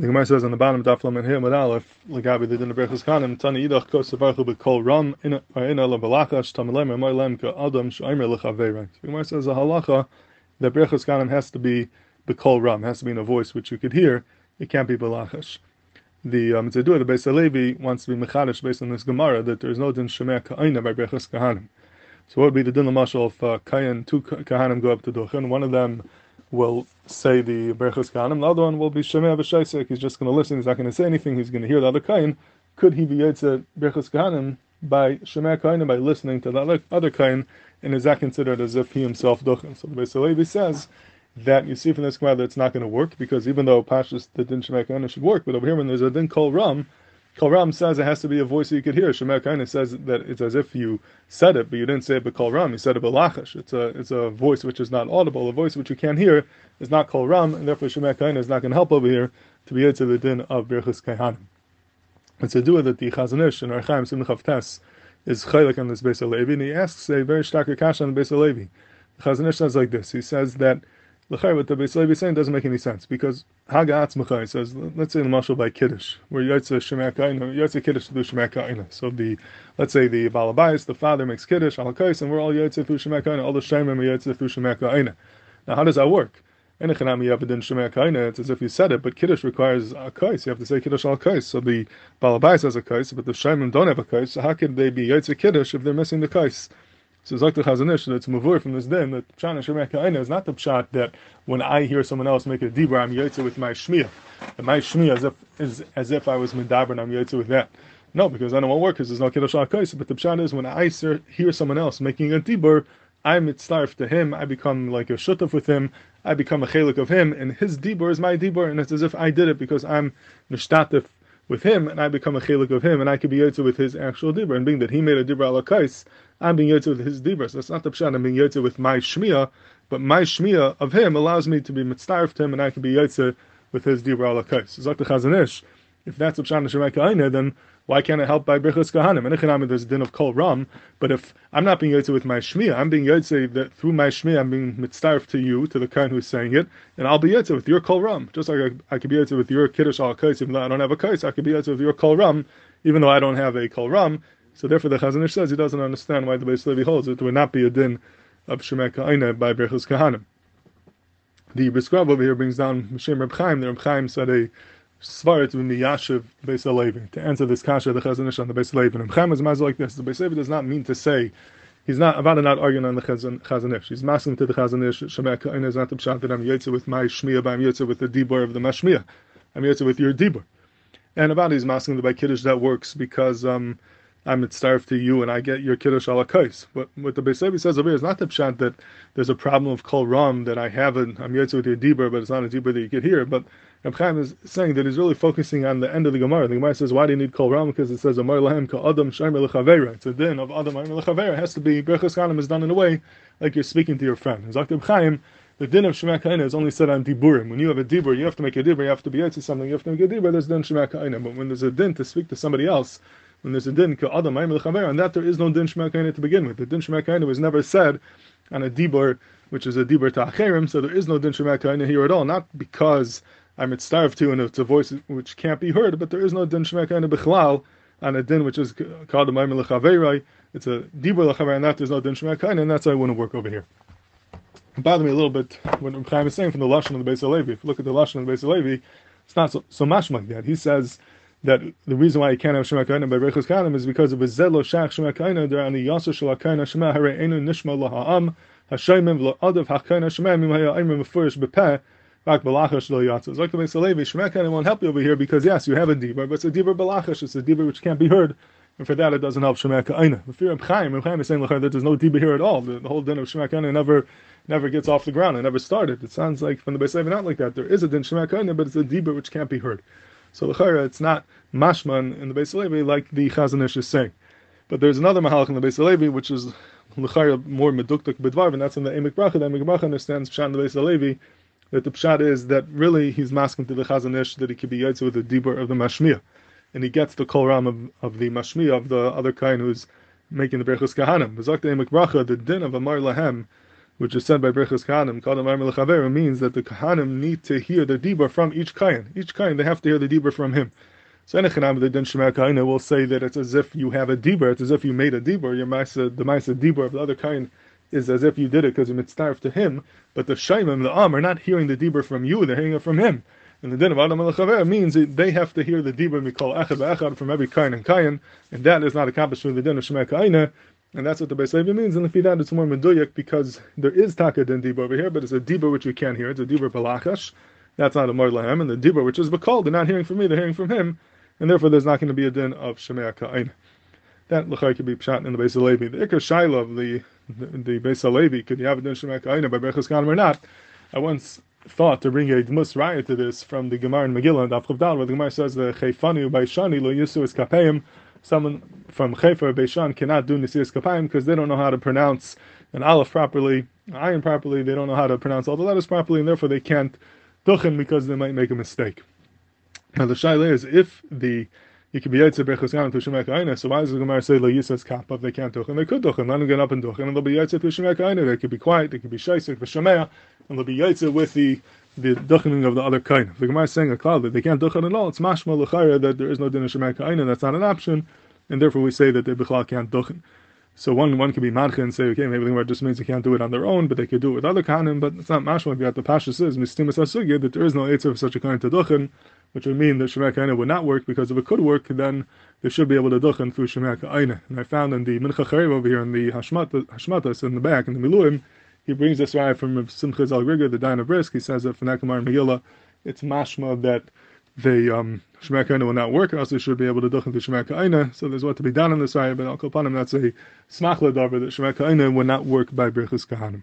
The Gemara says on the bottom, Daf Lamed Him with Aleph, Legabi the Din of Berchus Kanim, Tani Yidach Kos Sevarchu B'Kol Ram, Ina La Balachash, Tamalem Amar Lem Ka Adam Shaimer Lechaveirek. The Gemara says a halacha that Berchus Kanim has to be B'Kol Ram, has to be in a voice which you could hear. It can't be Balachash. The um, the Beis Levi, wants to be Mechadish based on this Gemara that there is no Din Shemeh Ka'ina by Berchus Kahanim. So what would be the Din Lamashal if uh, Kayan, two Kahanim go up to Duchen, one of them will say the Berchus Kahanim, the other one will be Shemeh V'Shaisek, he's just going to listen, he's not going to say anything, he's going to hear the other Kain. Could he be Yitzah Berchus Kahanim by Shemeh Kain, by listening to the other Kain, and is that considered as if he himself Duchen? So the Beis Levi says that you see from this Gemara that it's not going to work, because even though Pashas, the Din Shemeh Kain should work, but over here when there's a Din Kol Ram, Kol Ram says it has to be a voice that you could hear. Shemer Kaina says that it's as if you said it, but you didn't say it but Kol Ram. You said it belachash. It's a it's a voice which is not audible. A voice which you can't hear is not Kol Ram, and therefore Shemer Kaina is not going to help over here to be to the din of Birchus Kaihanim. It's a dua that the Chazon Ish and Archaim Simchav Tes is chaylik on this Beis Levi, and he asks a very stark kasha on the Beis Levi. The Chazon Ish says like this. He says that L'chayr, what the Beis Levi is saying doesn't make any sense because Haga Atzmachai says, let's say the marshal by Kiddush, where Yotze Shemek Aina, Yotze Kiddush to do Shemakaina. So the, let's say the Balabais, the father makes Kiddush, Al Kais, and we're all Yotze through Shemakaina, all the Shemim are Yotze through Shemakaina. Now, how does that work? It's as if you said it, but Kiddush requires a Kais. You have to say Kiddush Al Kais. So the Balabais has a Kais, but the Shemim don't have a Kais. So how could they be Yotze Kiddush if they're missing the Kais? So Zakta Chazon Ish, that's mavur from this din, that Pshat and Ha'ina is not the Pshat that when I hear someone else make a dibra, I'm yotze with my shmiya. And my shmiya is, if, is as if I was medaber and I'm yotze with that. No, because I don't want work because there's no kiddush al But the Pshat is when I hear someone else making a dibur, I'm mitzarf to him, I become like a shutaf with him, I become a chelik of him, and his dibur is my dibur, and it's as if I did it because I'm nishtatif with him, and I become a chelik of him, and I could be yotze with his actual dibur. And being that he made a dibur al kais, I'm being yotze with his dibur. So that's not the pshat. I'm being yotze with my shmiya, but my shmiya of him allows me to be mitzdarf to him, and I can be yotze with his dibur al kais. Zakta Chazon Ish, if that's a pshat then why can't it help by Birchas Kahanim? And Echanami, there's a din of Kol Ram, but if I'm not being Yotze with my Shmiya, I'm being Yotze that through my Shmiya, I'm being mitzdarf to you, to the Kain who's saying it, and I'll be Yotze with your Kol Ram. Just like I, I could be Yotze with your Kiddush al Kais, even though I don't have a Kais, I could be Yotze with your Kol Ram, even though I don't have a Kol Ram. So therefore the Chazon Ish says he doesn't understand why the Beis Levi holds it would not be a din of Shemek Kaina by Birchas Kahanim. The Briskrav over here brings down Shem Reb Chaim, the Reb Chaim said a Svaret with Yashiv Beis Levi to answer this kasha the Chazon Ish on the Beis Levi. And Chaim is like this. The Beis Levi does not mean to say he's not about to not arguing on the Chazon Ish. He's masking to the Chazon Ish. Shemek Kaina is not the pshat that I'm yotze with my shmiya, but I'm yotze with the dibur of the mashmiya. I'm yotze with your dibur. And about he's masking the by kiddush that works because um, I'm starved to you and I get your kiddush ala kais. But what the Beis Levi says over here is not the pshat that there's a problem of kol ram that I have it, I'm yotze with your dibur, but it's not a dibur that you get here. But Reb Chaim is saying that he's really focusing on the end of the Gemara. The Gemara says, why do you need kol ram? Because it says, Amar lahem ka adam shaymer lechavera. It's a din of adam shaymer lechavera. It has to be, Berchus Kanim is done in a way like you're speaking to your friend. And Reb Chaim, the din of Shemek Ha'ina is only said on diburim. When you have a dibur, you have to make a dibur, you have to be to something, you have to make a dibur, there's din Shemek Ha'ina. But when there's a din to speak to somebody else, when there's a din ka adam shaymer lechavera, and that there is no din Shemek Ha'ina to begin with. The din Shemek Ha'ina was never said on a dibur, which is a dibur ta'acherim, so there is no din Shemek Ha'ina here at all, not because I'm starved to, and it's a voice which can't be heard, but there is no din shemekayna bichlal and a din which is called a maimer lechaverai. It's a dibur lechaverai, and that there's no din shemekayna, and that's why I wouldn't work over here. It bothered me a little bit when Chaim is saying from the lashon of the Beis Levi. If you look at the lashon of the Beis Levi, it's not so, so much like that. He says that the reason why you can't have shemekayna by rechus kanim is because of a zelo shach shemekayna there on the yasser shalakayna shema hare enu nishma laha'am hashayim v'la'adav hakayna shema mimaya ayim mefurish bepeh Rak balachash lo yatzah. Zok Beis Levi, Shemek won't help you over here because yes, you have a diva, but it's a diva balachash. It's a diva which can't be heard, and for that it doesn't help Shemek Aina. Chaim, Chaim is saying that there's no diva here at all. The, the whole din of Shemek Aina never never gets off the ground. It never started. It sounds like from the Beis not like that. There is a din Shemek Aina, but it's a diva which can't be heard. So the Chayra, it's not mashman in the Beis Levi like the Chazon Ish is saying. But there's another mahalach in the Beis Levi which is l'chayra more meduktak b'dvar, and that's in the Emek Bracha. The Emek Bracha understands Pshan the Beis Levi that the pshat is that really he's masking to the Chazon Ish that he could be yotze with the dibur of the mashmiya, and he gets the kol ram of, of the mashmiya of the other kain who's making the berachos kahanim. The din of Amar Lahem which is said by Berchus Kahanim, Kadam means that the Kahanim need to hear the Dibur from each Kayan. Each Kayan, they have to hear the Dibur from him. So Enechanam, the Din Kaina will say that it's as if you have a Dibur, it's as if you made a Dibur. Your Maisa, the Maisa Dibur of the other Kayan is as if you did it because you mitzarf to him, but the Shaimim, the Am, are not hearing the Dibur from you, they're hearing it from him. And the din of Adam al means that they have to hear the Dibur Mikol Echad Echad from every Kain and Kain, and that is not accomplished through the din of Shemar Kaina, and that's what the Beis means, and if you that it's more meduyak because there is taka din dibur over here, but it's a dibur which you can't hear. It's a dibur balachash. That's not a lahem, and the dibur which is bakal, they're not hearing from me, they're hearing from him, and therefore there's not going to be a din of shemei ka'ain. That lechai could be shot in the Beis Levi. The ikar shaila of the the, the Beis Levi, could you have a din shemei ka'ain by berachas kanim or not? I once thought to bring a mus riot to this from the Gemara in Megillah and Daf where the Gemara says the chayfanu by shani lo yisu es kapeim someone from Haifa or Beishan cannot do Nisias Kapayim because they don't know how to pronounce an Aleph properly, an ayin properly, they don't know how to pronounce all the letters properly, and therefore they can't duchen because they might make a mistake. Now the shaila is if the you can be Yaitse Bechus to Shemek Aina, so why does the Gemara say La Yisas Kappa if they can't duchen? They could duchen, let them get up and duchen, and they'll be Yaitse to Shemek Aina. They could be quiet, they could be Shaisik, V'Shemea, and they'll be Yaitse with the the duchening of the other kain. The Gemara is saying a cloud that they can't duchen at all. It's mashma l'chayra that there is no din of shemek kain, and that's not an option, and therefore we say that they bichlal can't duchen. So one one could be madcha and say, okay, maybe the Gemara just means they can't do it on their own, but they could do it with other kanim, but it's not mashma. Like the Pasha says, mistimas asugya that there is no eitzah of such a kain to duchen, which would mean that shemek kain would not work because if it could work, then they should be able to duchen through shemek kain. And I found in the mincha charev over here in the hashmatas in the back in the miluim he brings this right from Simcha Zelig the Dayan of Brisk. He says that for Nekamar Megillah, it's mashma that the um, Shemeka will not work, or else they should be able to duchen to Shemeka Aina. So there's what to be done in this ayah, but Al Kopanim, that's a smachla davar that Shemeka Aina will not work by Birchus Kahanim.